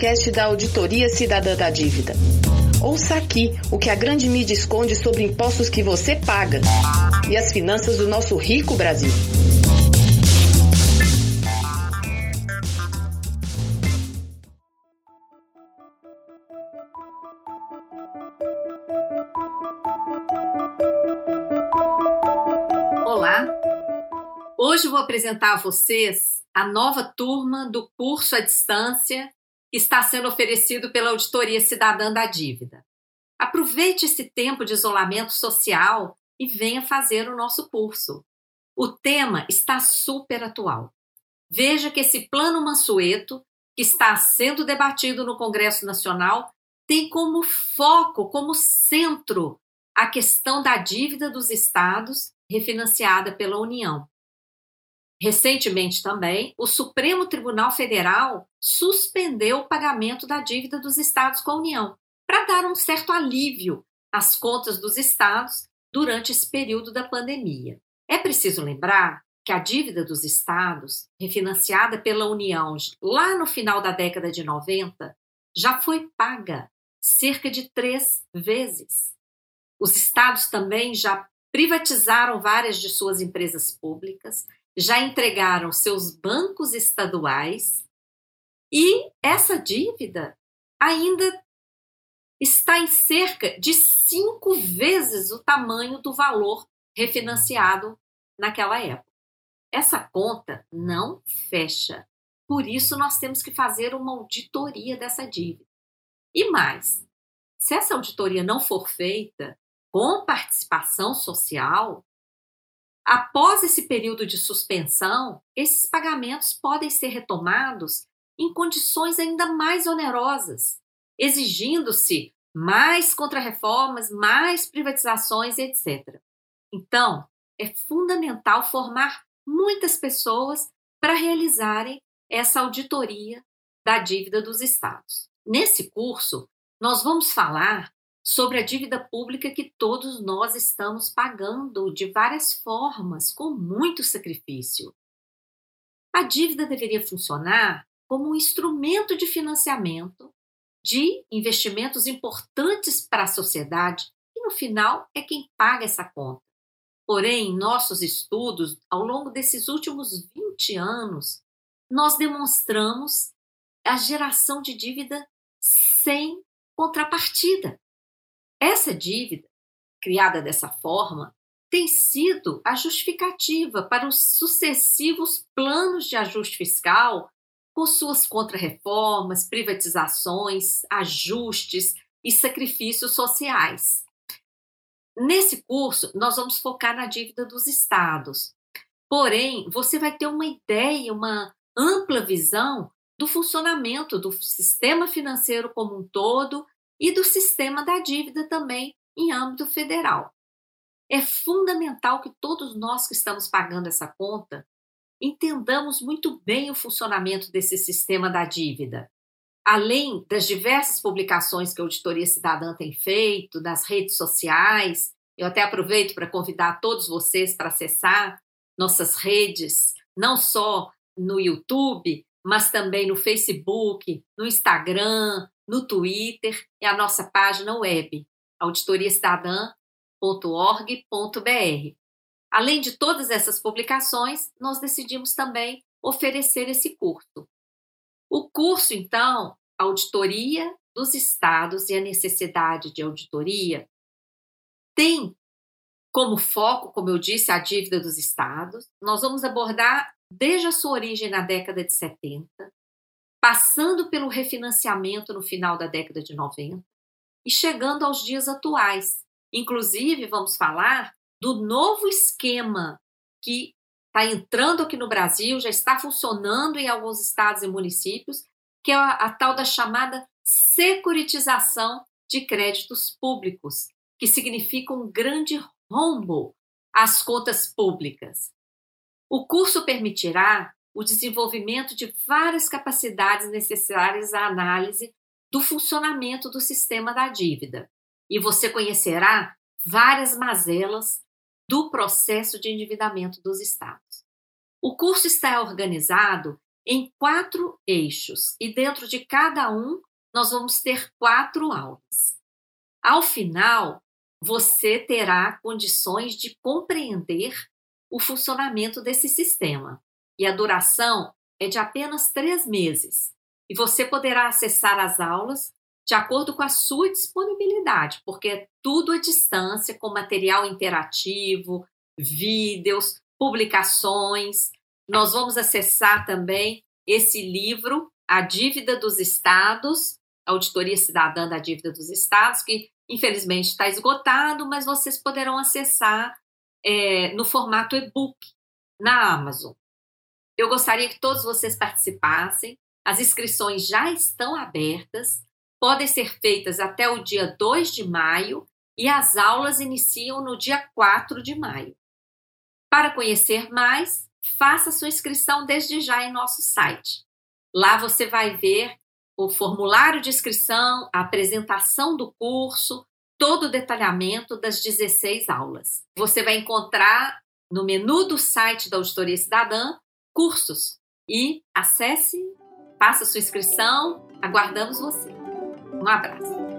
podcast da Auditoria Cidadã da Dívida. Ouça aqui o que a grande mídia esconde sobre impostos que você paga e as finanças do nosso rico Brasil. Olá! Hoje vou apresentar a vocês a nova turma do curso à distância está sendo oferecido pela Auditoria Cidadã da Dívida. Aproveite esse tempo de isolamento social e venha fazer o nosso curso. O tema está super atual. Veja que esse plano Mansueto, que está sendo debatido no Congresso Nacional, tem como foco, como centro, a questão da dívida dos estados refinanciada pela União. Recentemente também, o Supremo Tribunal Federal suspendeu o pagamento da dívida dos estados com a União, para dar um certo alívio às contas dos estados durante esse período da pandemia. É preciso lembrar que a dívida dos estados, refinanciada pela União lá no final da década de 90, já foi paga cerca de três vezes. Os estados também já privatizaram várias de suas empresas públicas, já entregaram seus bancos estaduais e essa dívida ainda está em cerca de cinco vezes o tamanho do valor refinanciado naquela época. Essa conta não fecha. Por isso, nós temos que fazer uma auditoria dessa dívida. E mais, se essa auditoria não for feita com participação social, Após esse período de suspensão, esses pagamentos podem ser retomados em condições ainda mais onerosas, exigindo-se mais contrarreformas, mais privatizações, etc. Então, é fundamental formar muitas pessoas para realizarem essa auditoria da dívida dos estados. Nesse curso, nós vamos falar sobre a dívida pública que todos nós estamos pagando de várias formas, com muito sacrifício. A dívida deveria funcionar como um instrumento de financiamento de investimentos importantes para a sociedade e, no final, é quem paga essa conta. Porém, nossos estudos, ao longo desses últimos 20 anos, nós demonstramos a geração de dívida sem contrapartida. Essa dívida, criada dessa forma, tem sido a justificativa para os sucessivos planos de ajuste fiscal, com suas contrarreformas, privatizações, ajustes e sacrifícios sociais. Nesse curso, nós vamos focar na dívida dos estados. Porém, você vai ter uma ideia, uma ampla visão do funcionamento do sistema financeiro como um todo e do sistema da dívida também em âmbito federal. É fundamental que todos nós que estamos pagando essa conta entendamos muito bem o funcionamento desse sistema da dívida. Além das diversas publicações que a Auditoria Cidadã tem feito, das redes sociais, eu até aproveito para convidar todos vocês para acessar nossas redes, não só no YouTube, mas também no Facebook, no Instagram, no Twitter e a nossa página web, auditoriacidadã.org.br. Além de todas essas publicações, nós decidimos também oferecer esse curso. O curso, então, Auditoria dos Estados e a Necessidade de Auditoria, tem como foco, como eu disse, a dívida dos estados. Nós vamos abordar desde a sua origem na década de 70, passando pelo refinanciamento no final da década de 90 e chegando aos dias atuais. Inclusive, vamos falar do novo esquema que está entrando aqui no Brasil, já está funcionando em alguns estados e municípios, que é a, a tal da chamada securitização de créditos públicos, que significa um grande rombo às contas públicas. O curso permitirá o desenvolvimento de várias capacidades necessárias à análise do funcionamento do sistema da dívida. E você conhecerá várias mazelas do processo de endividamento dos estados. O curso está organizado em quatro eixos e dentro de cada um nós vamos ter quatro aulas. Ao final, você terá condições de compreender o funcionamento desse sistema. E a duração é de apenas três meses. E você poderá acessar as aulas de acordo com a sua disponibilidade, porque é tudo à distância, com material interativo, vídeos, publicações. Nós vamos acessar também esse livro, A Dívida dos Estados, Auditoria Cidadã da Dívida dos Estados, que infelizmente está esgotado, mas vocês poderão acessar é, no formato e-book na Amazon. Eu gostaria que todos vocês participassem. As inscrições já estão abertas, podem ser feitas até o dia 2 de maio e as aulas iniciam no dia 4 de maio. Para conhecer mais, faça sua inscrição desde já em nosso site. Lá você vai ver o formulário de inscrição, a apresentação do curso, todo o detalhamento das 16 aulas. Você vai encontrar no menu do site da Auditoria Cidadã cursos e acesse, faça sua inscrição, aguardamos você. Um abraço.